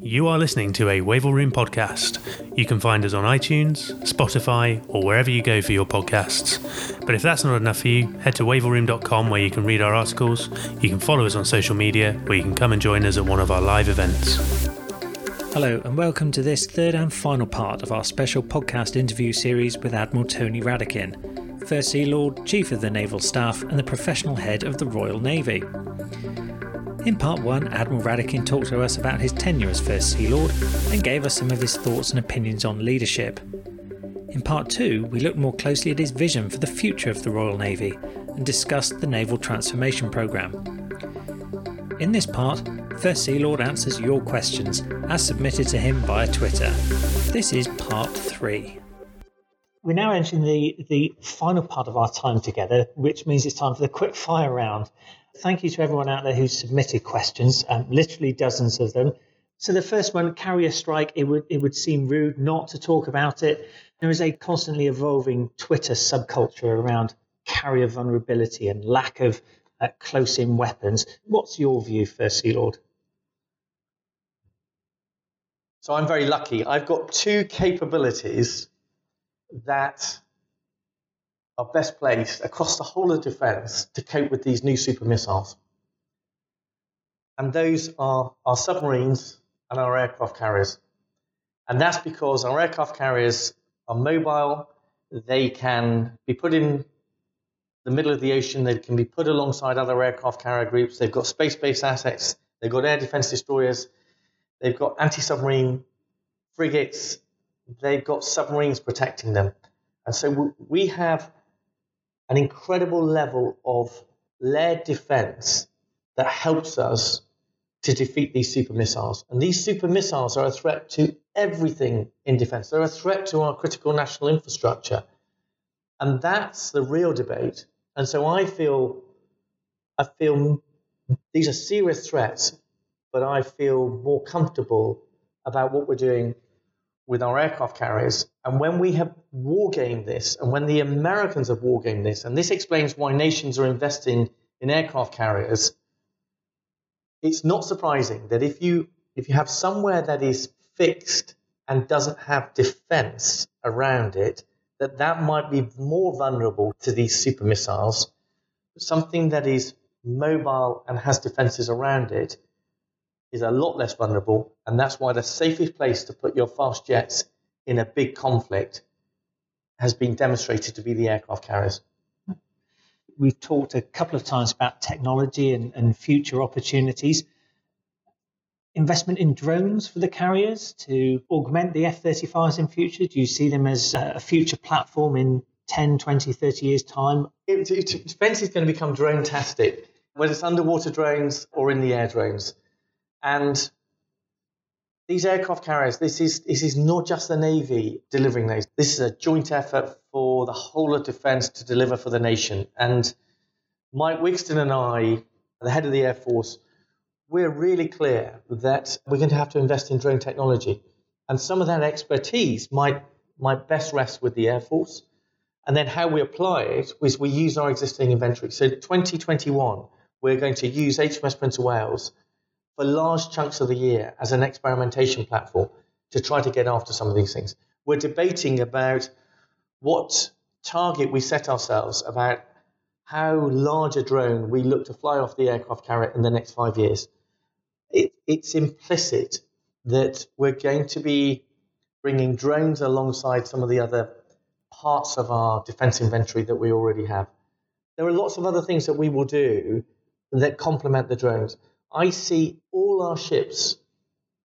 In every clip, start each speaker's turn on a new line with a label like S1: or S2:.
S1: You are listening to a Wavell Room podcast. You can find us on iTunes, Spotify, or wherever you go for your podcasts. But if that's not enough for you, head to wavellroom.com where you can read our articles, you can follow us on social media, or you can come and join us at one of our live events.
S2: Hello, and welcome to this third and final part of our special podcast interview series with Admiral Tony Radakin, First Sea Lord, Chief of the Naval Staff, and the professional head of the Royal Navy. In part one, Admiral Radakin talked to us about his tenure as First Sea Lord and gave us some of his thoughts and opinions on leadership. In part two, we looked more closely at his vision for the future of the Royal Navy and discussed the Naval Transformation Programme. In this part, First Sea Lord answers your questions as submitted to him via Twitter. This is part three. We're now entering the, the final part of our time together, which means it's time for the quick fire round. Thank you to everyone out there who submitted questions, um, literally dozens of them. So the first one, carrier strike, it would it would seem rude not to talk about it. There is a constantly evolving Twitter subculture around carrier vulnerability and lack of uh, close-in weapons. What's your view, First Sea Lord?
S3: So I'm very lucky. I've got two capabilities that are best placed across the whole of defence to cope with these new super missiles. And those are our submarines and our aircraft carriers. And that's because our aircraft carriers are mobile, they can be put in the middle of the ocean, they can be put alongside other aircraft carrier groups, they've got space based assets, they've got air defence destroyers, they've got anti submarine frigates, they've got submarines protecting them. And so we have an incredible level of layered defense that helps us to defeat these super missiles. And these super missiles are a threat to everything in defense. They're a threat to our critical national infrastructure. And that's the real debate. And so I feel I feel these are serious threats, but I feel more comfortable about what we're doing with our aircraft carriers. And when we have wargamed this, and when the Americans have wargamed this, and this explains why nations are investing in aircraft carriers, it's not surprising that if you if you have somewhere that is fixed and doesn't have defense around it, that that might be more vulnerable to these super missiles. Something that is mobile and has defenses around it is a lot less vulnerable, and that's why the safest place to put your fast jets in a big conflict has been demonstrated to be the aircraft carriers.
S2: We've talked a couple of times about technology and, and future opportunities. Investment in drones for the carriers to augment the F 35s in future? Do you see them as a future platform in 10, 20, 30 years' time?
S3: It, it, defense is going to become drone tastic, whether it's underwater drones or in the air drones. And these aircraft carriers, this is this is not just the Navy delivering these. This is a joint effort for the whole of defence to deliver for the nation. And Mike Wigston and I, the head of the Air Force, we're really clear that we're going to have to invest in drone technology. And some of that expertise might might best rest with the Air Force. And then how we apply it is we use our existing inventory. So 2021, we're going to use HMS Prince of Wales for large chunks of the year as an experimentation platform to try to get after some of these things. We're debating about what target we set ourselves about how large a drone we look to fly off the aircraft carrier in the next five years. It, it's implicit that we're going to be bringing drones alongside some of the other parts of our defense inventory that we already have. There are lots of other things that we will do that complement the drones. I see all our ships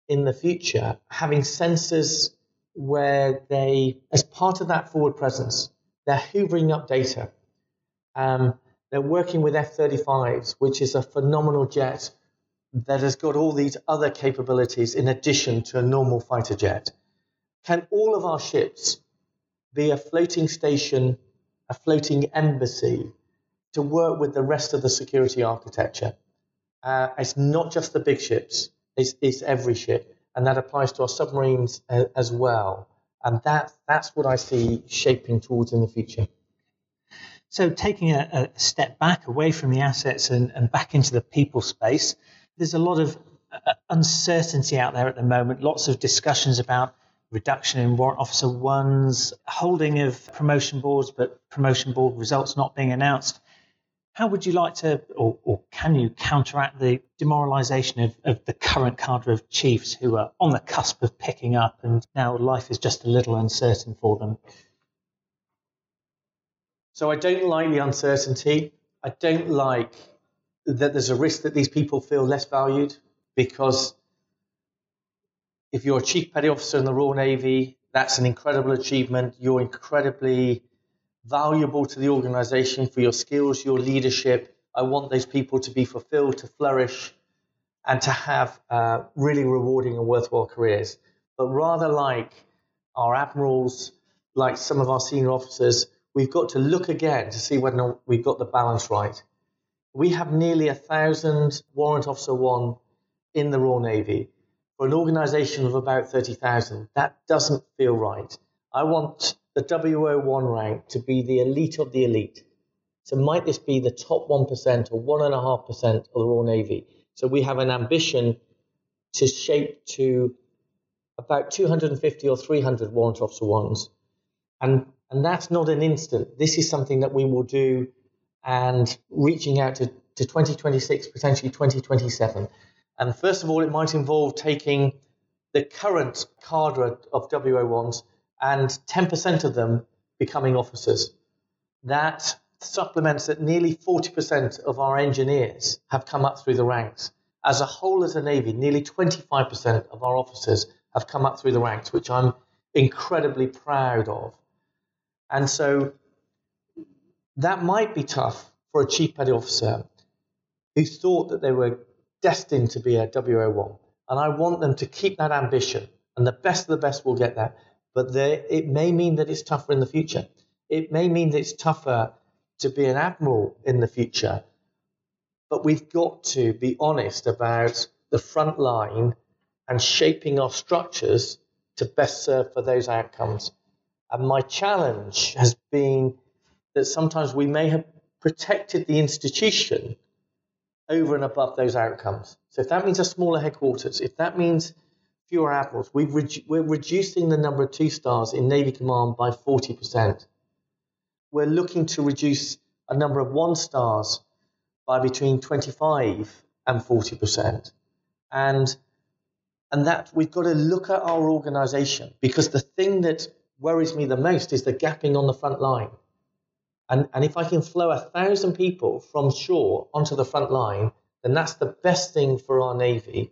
S3: in the future having sensors where they, as part of that forward presence, they're hoovering up data. Um, they're working with F 35s, which is a phenomenal jet that has got all these other capabilities in addition to a normal fighter jet. Can all of our ships be a floating station, a floating embassy to work with the rest of the security architecture? Uh, it's not just the big ships, it's, it's every ship. And that applies to our submarines uh, as well. And that, that's what I see shaping towards in the future.
S2: So, taking a, a step back away from the assets and, and, back into the people space, there's a lot of uh, uncertainty out there at the moment. Lots of discussions about reduction in warrant officer ones, holding of promotion boards, but promotion board results not being announced. How would you like to, or, or can you counteract the demoralisation of, of the current cadre of chiefs who are on the cusp of picking up and now life is just a little uncertain for them?
S3: So I don't like the uncertainty. I don't like that there's a risk that these people feel less valued because if you're a chief petty officer in the Royal Navy, that's an incredible achievement. You're incredibly valuable to the organization for your skills, your leadership. I want those people to be fulfilled, to flourish, and to have uh, really rewarding and worthwhile careers. But rather like our admirals, like some of our senior officers, we've got to look again to see whether we've got the balance right. We have nearly a thousand warrant officer one in the Royal Navy for an organization of about 30,000. That doesn't feel right. I want the WO1 rank to be the elite of the elite. So might this be the top 1% or 1.5% of the Royal Navy? So we have an ambition to shape to about 250 or 300 warrant officer ones. And, and that's not an instant. This is something that we will do and reaching out to, to 2026, potentially 2027. And first of all, it might involve taking the current cadre of WO1s and 10% of them becoming officers. That supplements that nearly 40% of our engineers have come up through the ranks. As a whole, as a Navy, nearly 25% of our officers have come up through the ranks, which I'm incredibly proud of. And so that might be tough for a chief petty officer who thought that they were destined to be a WO1. And I want them to keep that ambition, and the best of the best will get that. But there, it may mean that it's tougher in the future. It may mean that it's tougher to be an admiral in the future. But we've got to be honest about the front line and shaping our structures to best serve for those outcomes. And my challenge has been that sometimes we may have protected the institution over and above those outcomes. So if that means a smaller headquarters, if that means fewer admirals, we we're reducing the number of two stars in Navy Command by 40%. We're looking to reduce a number of one stars by between 25 and 40%. And, and that we've got to look at our organization because the thing that worries me the most is the gapping on the front line. And, and if I can flow a thousand people from shore onto the front line, then that's the best thing for our Navy.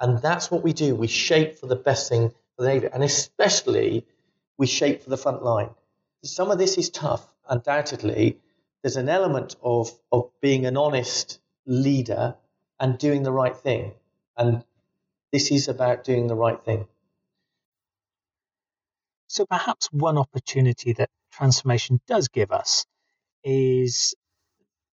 S3: And that's what we do. We shape for the best thing for the Navy. And especially, we shape for the front line. Some of this is tough, undoubtedly. There's an element of, of being an honest leader and doing the right thing. And this is about doing the right thing.
S2: So perhaps one opportunity that transformation does give us is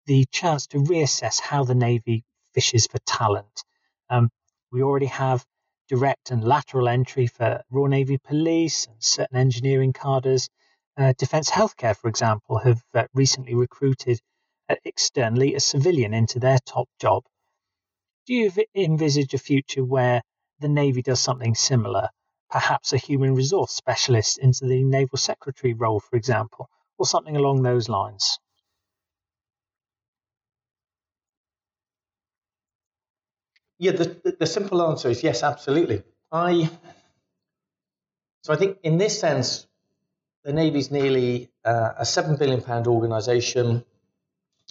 S2: the chance to reassess how the Navy fishes for talent. Um, we already have direct and lateral entry for Royal Navy Police and certain engineering cadres. Uh, Defence Healthcare, for example, have uh, recently recruited uh, externally a civilian into their top job. Do you envisage a future where the Navy does something similar? Perhaps a human resource specialist into the Naval Secretary role, for example, or something along those lines?
S3: Yeah, the, the simple answer is yes, absolutely. I so I think in this sense, the Navy is nearly uh, a seven billion pound organisation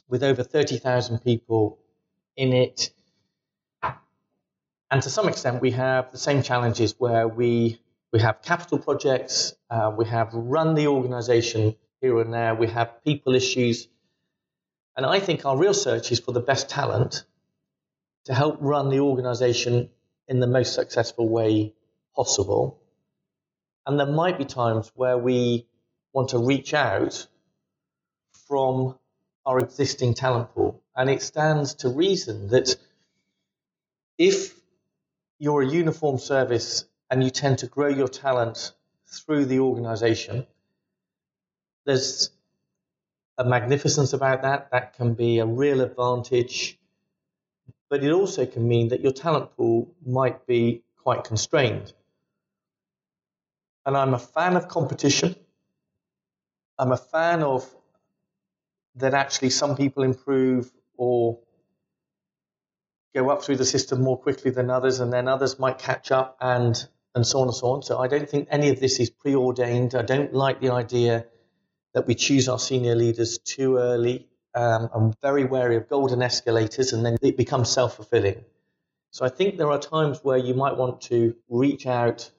S3: with over thirty thousand people in it, and to some extent, we have the same challenges where we we have capital projects, uh, we have run the organisation here and there, we have people issues, and I think our real search is for the best talent to help run the organization in the most successful way possible. And there might be times where we want to reach out from our existing talent pool. And it stands to reason that if you're a uniform service and you tend to grow your talent through the organization, there's a magnificence about that. That can be a real advantage but it also can mean that your talent pool might be quite constrained. And I'm a fan of competition. I'm a fan of that actually some people improve or go up through the system more quickly than others, and then others might catch up and and so on and so on. So I don't think any of this is preordained. I don't like the idea that we choose our senior leaders too early. Um, I'm very wary of golden escalators, and then it becomes self fulfilling. So I think there are times where you might want to reach out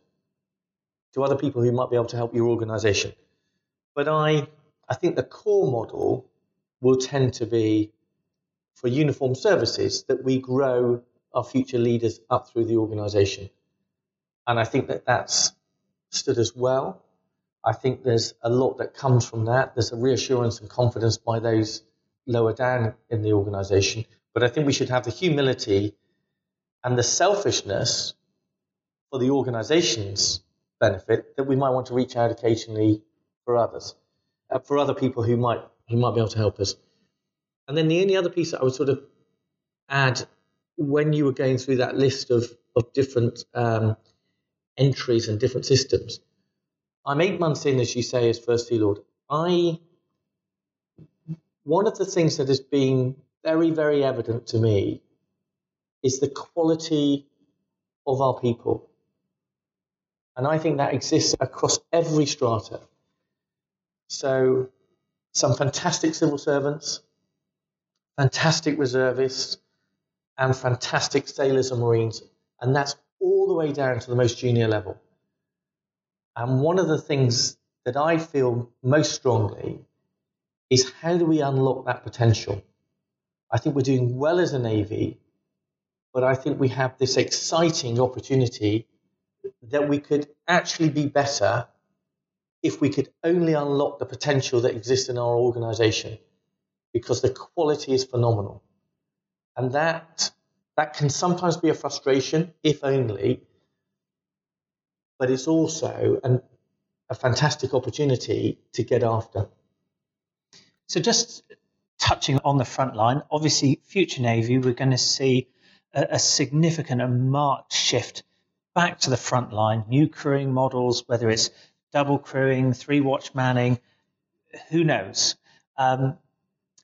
S3: to other people who might be able to help your organization. But I, I think the core model will tend to be for uniform services that we grow our future leaders up through the organization. And I think that that's stood as well. I think there's a lot that comes from that. There's a reassurance and confidence by those lower down in the organization. But I think we should have the humility and the selfishness for the organization's benefit that we might want to reach out occasionally for others, uh, for other people who might who might be able to help us. And then the only other piece that I would sort of add when you were going through that list of, of different um, entries and different systems, I'm eight months in, as you say, as First Sea Lord. I one of the things that has been very, very evident to me is the quality of our people. And I think that exists across every strata. So, some fantastic civil servants, fantastic reservists, and fantastic sailors and marines. And that's all the way down to the most junior level. And one of the things that I feel most strongly is how do we unlock that potential? I think we're doing well as a Navy, but I think we have this exciting opportunity that we could actually be better if we could only unlock the potential that exists in our organization because the quality is phenomenal. And that that can sometimes be a frustration, if only, but it's also an, a fantastic opportunity to get after.
S2: So, just touching on the front line, obviously, future Navy, we're going to see a, a significant and marked shift back to the front line, new crewing models, whether it's double crewing, three watch manning, who knows? Um,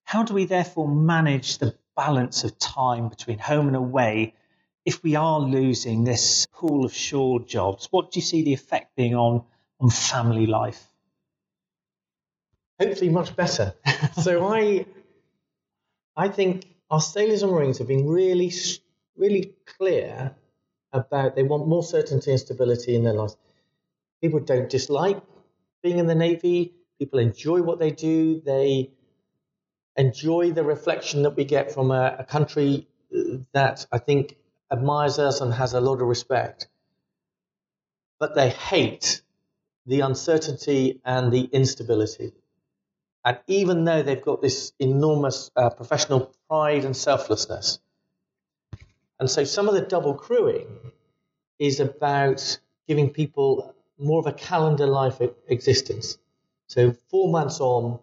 S2: how do we therefore manage the balance of time between home and away if we are losing this pool of shore jobs? What do you see the effect being on, on family life?
S3: Hopefully, much better. so I, I think our sailors and marines have been really, really clear about they want more certainty and stability in their lives. People don't dislike being in the navy. People enjoy what they do. They enjoy the reflection that we get from a, a country that I think admires us and has a lot of respect. But they hate the uncertainty and the instability. And even though they've got this enormous uh, professional pride and selflessness, and so some of the double crewing is about giving people more of a calendar life existence. So four months on,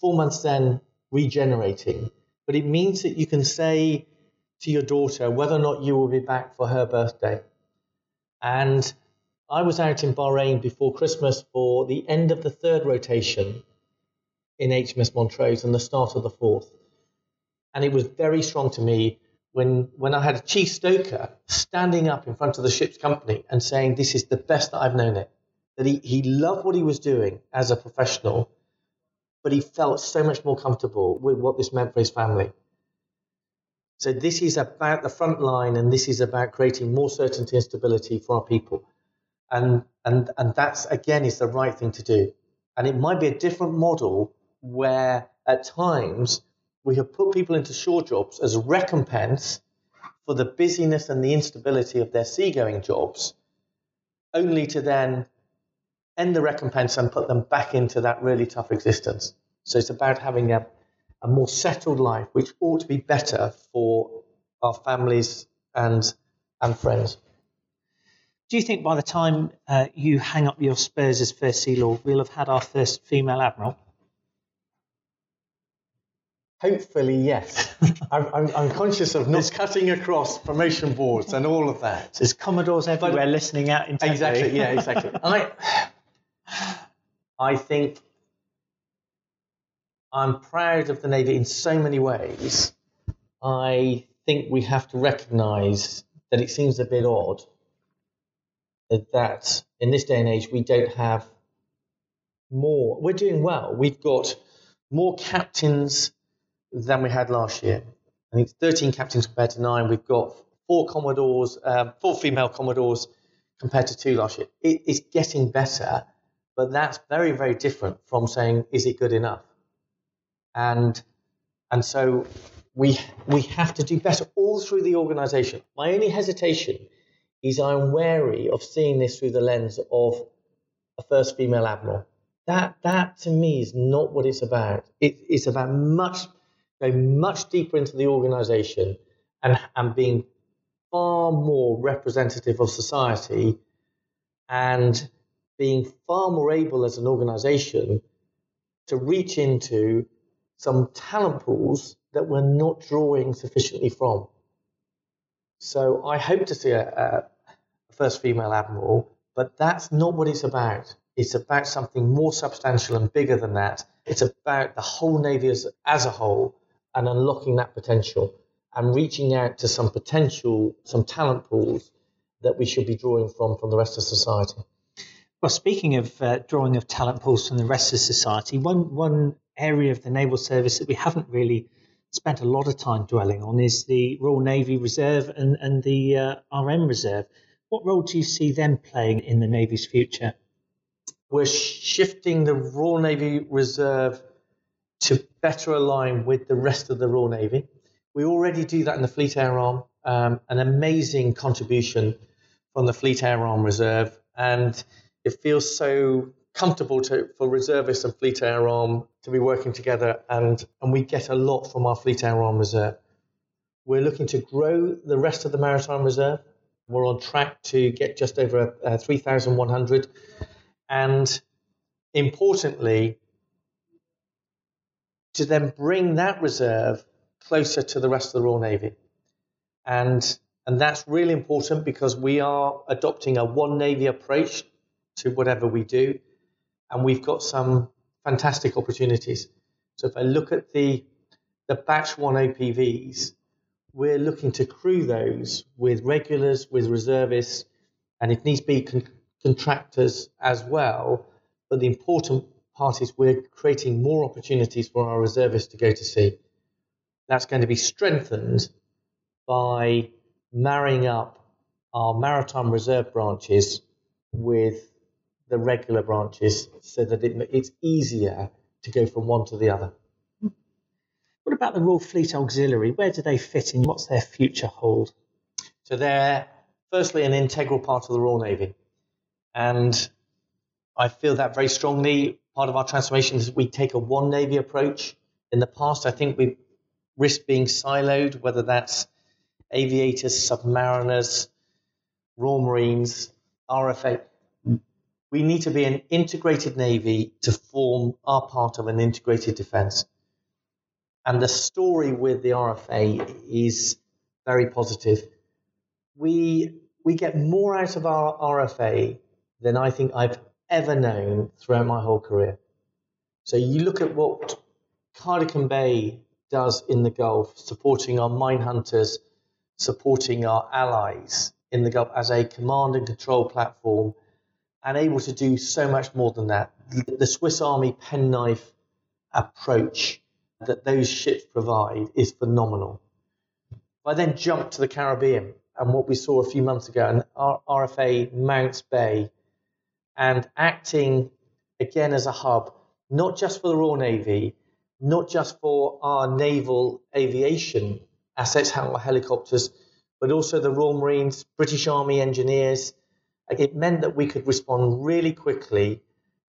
S3: four months then regenerating. But it means that you can say to your daughter whether or not you will be back for her birthday. And I was out in Bahrain before Christmas for the end of the third rotation in HMS Montrose and the start of the fourth. And it was very strong to me when, when I had a chief stoker standing up in front of the ship's company and saying, This is the best that I've known it. That he, he loved what he was doing as a professional, but he felt so much more comfortable with what this meant for his family. So this is about the front line, and this is about creating more certainty and stability for our people, and and and that's again is the right thing to do. And it might be a different model where at times we have put people into shore jobs as recompense for the busyness and the instability of their seagoing jobs, only to then end the recompense and put them back into that really tough existence. So it's about having a, a more settled life, which ought to be better for our families and and friends.
S2: Do you think by the time uh, you hang up your spurs as First Sea Lord, we'll have had our first female admiral?
S3: Hopefully, yes. I'm, I'm, I'm, conscious of not cutting across promotion boards and all of that.
S2: There's Commodores everywhere but, listening out intently.
S3: Exactly, yeah, exactly. I, I think I'm proud of the Navy in so many ways. I think we have to recognise that it seems a bit odd that in this day and age we don't have more. We're doing well. We've got more captains than we had last year. I think 13 captains compared to nine. We've got four Commodores, um, four female Commodores compared to two last year. It is getting better, but that's very, very different from saying, is it good enough? And and so we we have to do better all through the organisation. My only hesitation is I'm wary of seeing this through the lens of a first female admiral. That that to me is not what it's about. It, it's about much going much deeper into the organisation and and being far more representative of society and being far more able as an organisation to reach into some talent pools that we're not drawing sufficiently from. So I hope to see a, a first female admiral, but that's not what it's about. It's about something more substantial and bigger than that. It's about the whole Navy as, as a whole and unlocking that potential and reaching out to some potential, some talent pools that we should be drawing from from the rest of society.
S2: Well, speaking of uh, drawing of talent pools from the rest of society, one one area of the naval service that we haven't really spent a lot of time dwelling on is the Royal Navy Reserve and, and the uh, RM Reserve. What role do you see them playing in the Navy's future?
S3: We're shifting the Royal Navy Reserve to better align with the rest of the Royal Navy. We already do that in the Fleet Air Arm, um, an amazing contribution from the Fleet Air Arm Reserve. And it feels so comfortable to, for reservists and Fleet Air Arm to be working together, and, and we get a lot from our Fleet Air Arm Reserve. We're looking to grow the rest of the Maritime Reserve. We're on track to get just over uh, 3,100. And importantly, to then bring that reserve closer to the rest of the Royal Navy. And, and that's really important because we are adopting a one Navy approach to whatever we do and we've got some fantastic opportunities. So if I look at the the batch one OPVs, we're looking to crew those with regulars, with reservists, and if needs be, con- contractors as well. But the important part is we're creating more opportunities for our reservists to go to sea. That's going to be strengthened by marrying up our maritime reserve branches with the regular branches so that it, it's easier to go from one to the other.
S2: What about the Royal Fleet Auxiliary? Where do they fit in? What's their future hold?
S3: So they're firstly an integral part of the Royal Navy. And I feel that very strongly. Part of our transformation is we take a one Navy approach. In the past, I think we risk being siloed, whether that's aviators, submariners, Royal Marines, RFA we need to be an integrated navy to form our part of an integrated defence. And the story with the RFA is very positive. We we get more out of our RFA than I think I've ever known throughout my whole career. So you look at what Cardigan Bay does in the Gulf, supporting our mine hunters, supporting our allies in the Gulf as a command and control platform and able to do so much more than that. The Swiss Army penknife approach that those ships provide is phenomenal. I then jump to the Caribbean and what we saw a few months ago, and RFA Mounts Bay, and acting again as a hub, not just for the Royal Navy, not just for our naval aviation assets, our helicopters, but also the Royal Marines, British Army engineers, it meant that we could respond really quickly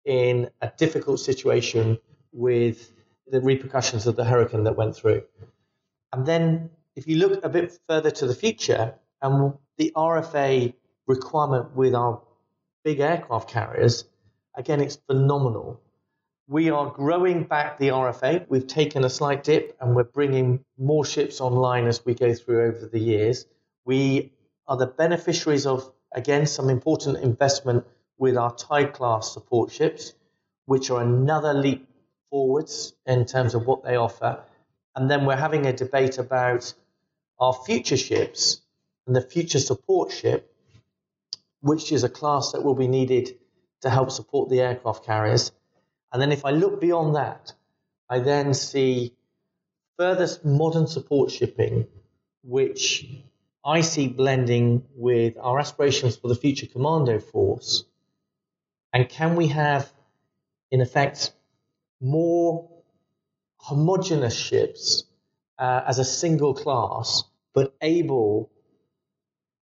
S3: in a difficult situation with the repercussions of the hurricane that went through. And then, if you look a bit further to the future, and the RFA requirement with our big aircraft carriers, again, it's phenomenal. We are growing back the RFA. We've taken a slight dip and we're bringing more ships online as we go through over the years. We are the beneficiaries of, again, some important investment with our Tide class support ships, which are another leap forwards in terms of what they offer. And then we're having a debate about our future ships and the future support ship, which is a class that will be needed to help support the aircraft carriers. And then if I look beyond that, I then see further modern support shipping, which I see blending with our aspirations for the future commando force. And can we have, in effect, more homogenous ships uh, as a single class, but able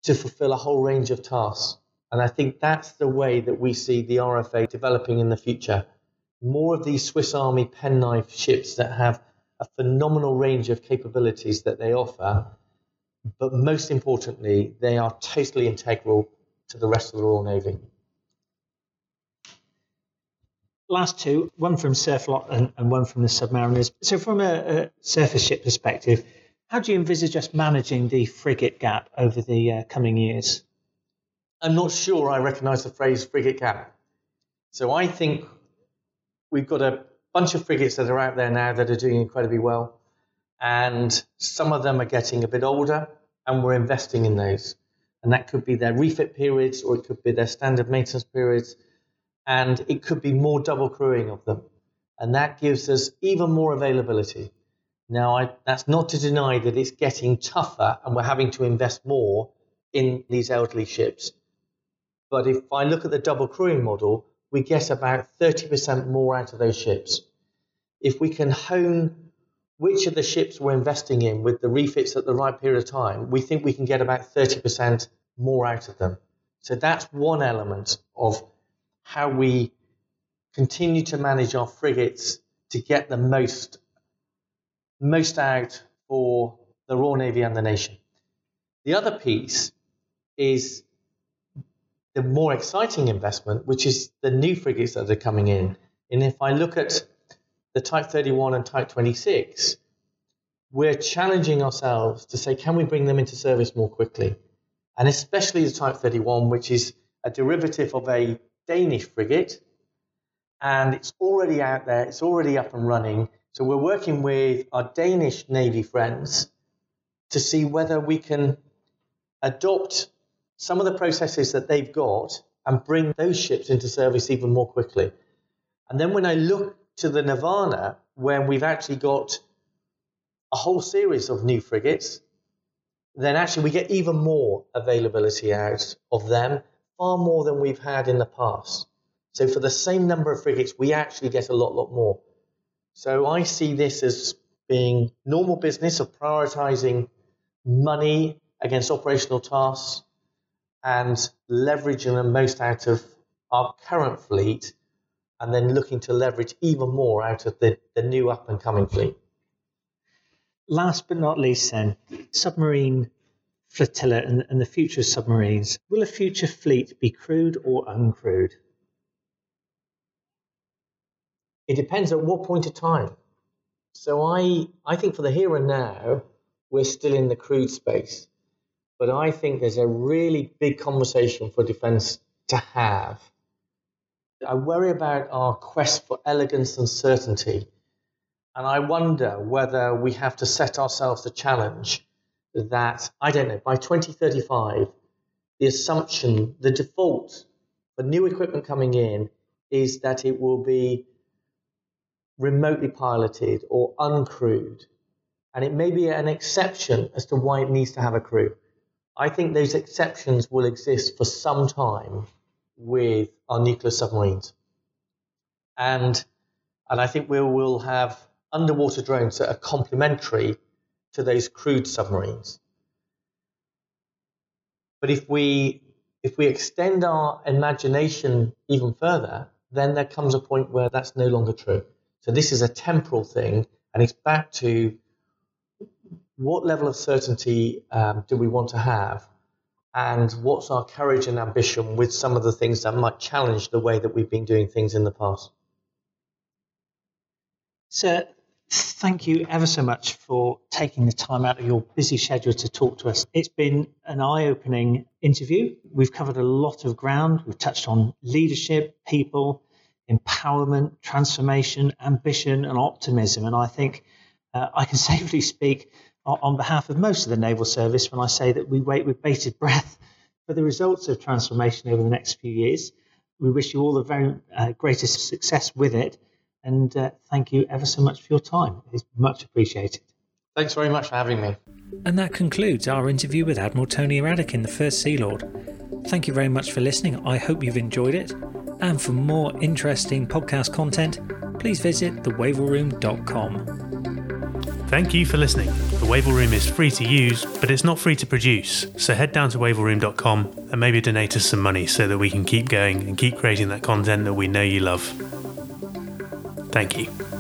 S3: to fulfill a whole range of tasks? And I think that's the way that we see the RFA developing in the future. More of these Swiss Army penknife ships that have a phenomenal range of capabilities that they offer, but most importantly, they are totally integral to the rest of the Royal Navy.
S2: Last two, one from Surflot and, and one from the Submariners. So, from a, a, surface ship perspective, how do you envisage us managing the frigate gap over the uh, coming years?
S3: I'm not sure I recognise the phrase frigate gap. So, I think we've got a bunch of frigates that are out there now that are doing incredibly well, and some of them are getting a bit older, and we're investing in those. And that could be their refit periods, or it could be their standard maintenance periods and it could be more double crewing of them. And that gives us even more availability. Now, I, that's not to deny that it's getting tougher and we're having to invest more in these elderly ships. But if I look at the double crewing model, we get about 30% more out of those ships. If we can hone which of the ships we're investing in with the refits at the right period of time, we think we can get about 30% more out of them. So that's one element of how we continue to manage our frigates to get the most most out for the Royal Navy and the nation. The other piece is the more exciting investment, which is the new frigates that are coming in. And if I look at the Type 31 and Type 26, we're challenging ourselves to say, can we bring them into service more quickly? And especially the Type 31, which is a derivative of a Danish frigate, and it's already out there, it's already up and running. So we're working with our Danish Navy friends to see whether we can adopt some of the processes that they've got and bring those ships into service even more quickly. And then when I look to the Nirvana, when we've actually got a whole series of new frigates, then actually we get even more availability out of them far more than we've had in the past. So for the same number of frigates, we actually get a lot, lot more. So I see this as being normal business of prioritizing money against operational tasks and leveraging the most out of our current fleet and then looking to leverage even more out of the, the new up and coming fleet.
S2: Last but not least, then, submarine flotilla and, and the future of submarines, will a future fleet be crewed or uncrewed?
S3: It depends at what point of time. So I, I think for the here and now, we're still in the crewed space. But I think there's a really big conversation for defence to have. I worry about our quest for elegance and certainty. And I wonder whether we have to set ourselves a challenge that, I don't know, by 2035, the assumption, the default for new equipment coming in is that it will be remotely piloted or uncrewed. And it may be an exception as to why it needs to have a crew. I think those exceptions will exist for some time with our nuclear submarines. And, and I think we will have underwater drones that are complementary to those crewed submarines. But if we if we extend our imagination even further, then there comes a point where that's no longer true. So this is a temporal thing, and it's back to what level of certainty um, do we want to have, and what's our courage and ambition with some of the things that might challenge the way that we've been doing things in the past.
S2: Sir, thank you ever so much for taking the time out of your busy schedule to talk to us. It's been an eye opening interview. We've covered a lot of ground. We've touched on leadership, people, empowerment, transformation, ambition, and optimism. And I think uh, I can safely speak on behalf of most of the naval service when I say that we wait with bated breath for the results of transformation over the next few years. We wish you all the very uh, greatest success with it. And uh, thank you ever so much for your time. It's much appreciated.
S3: Thanks very much for having me.
S2: And that concludes our interview with Admiral Tony Radakin, the First Sea Lord. Thank you very much for listening. I hope you've enjoyed it. And for more interesting podcast content, please visit thewavellroom.com.
S1: Thank you for listening. The Wavell Room is free to use, but it's not free to produce. So head down to wavellroom.com and maybe donate us some money so that we can keep going and keep creating that content that we know you love. Thank you.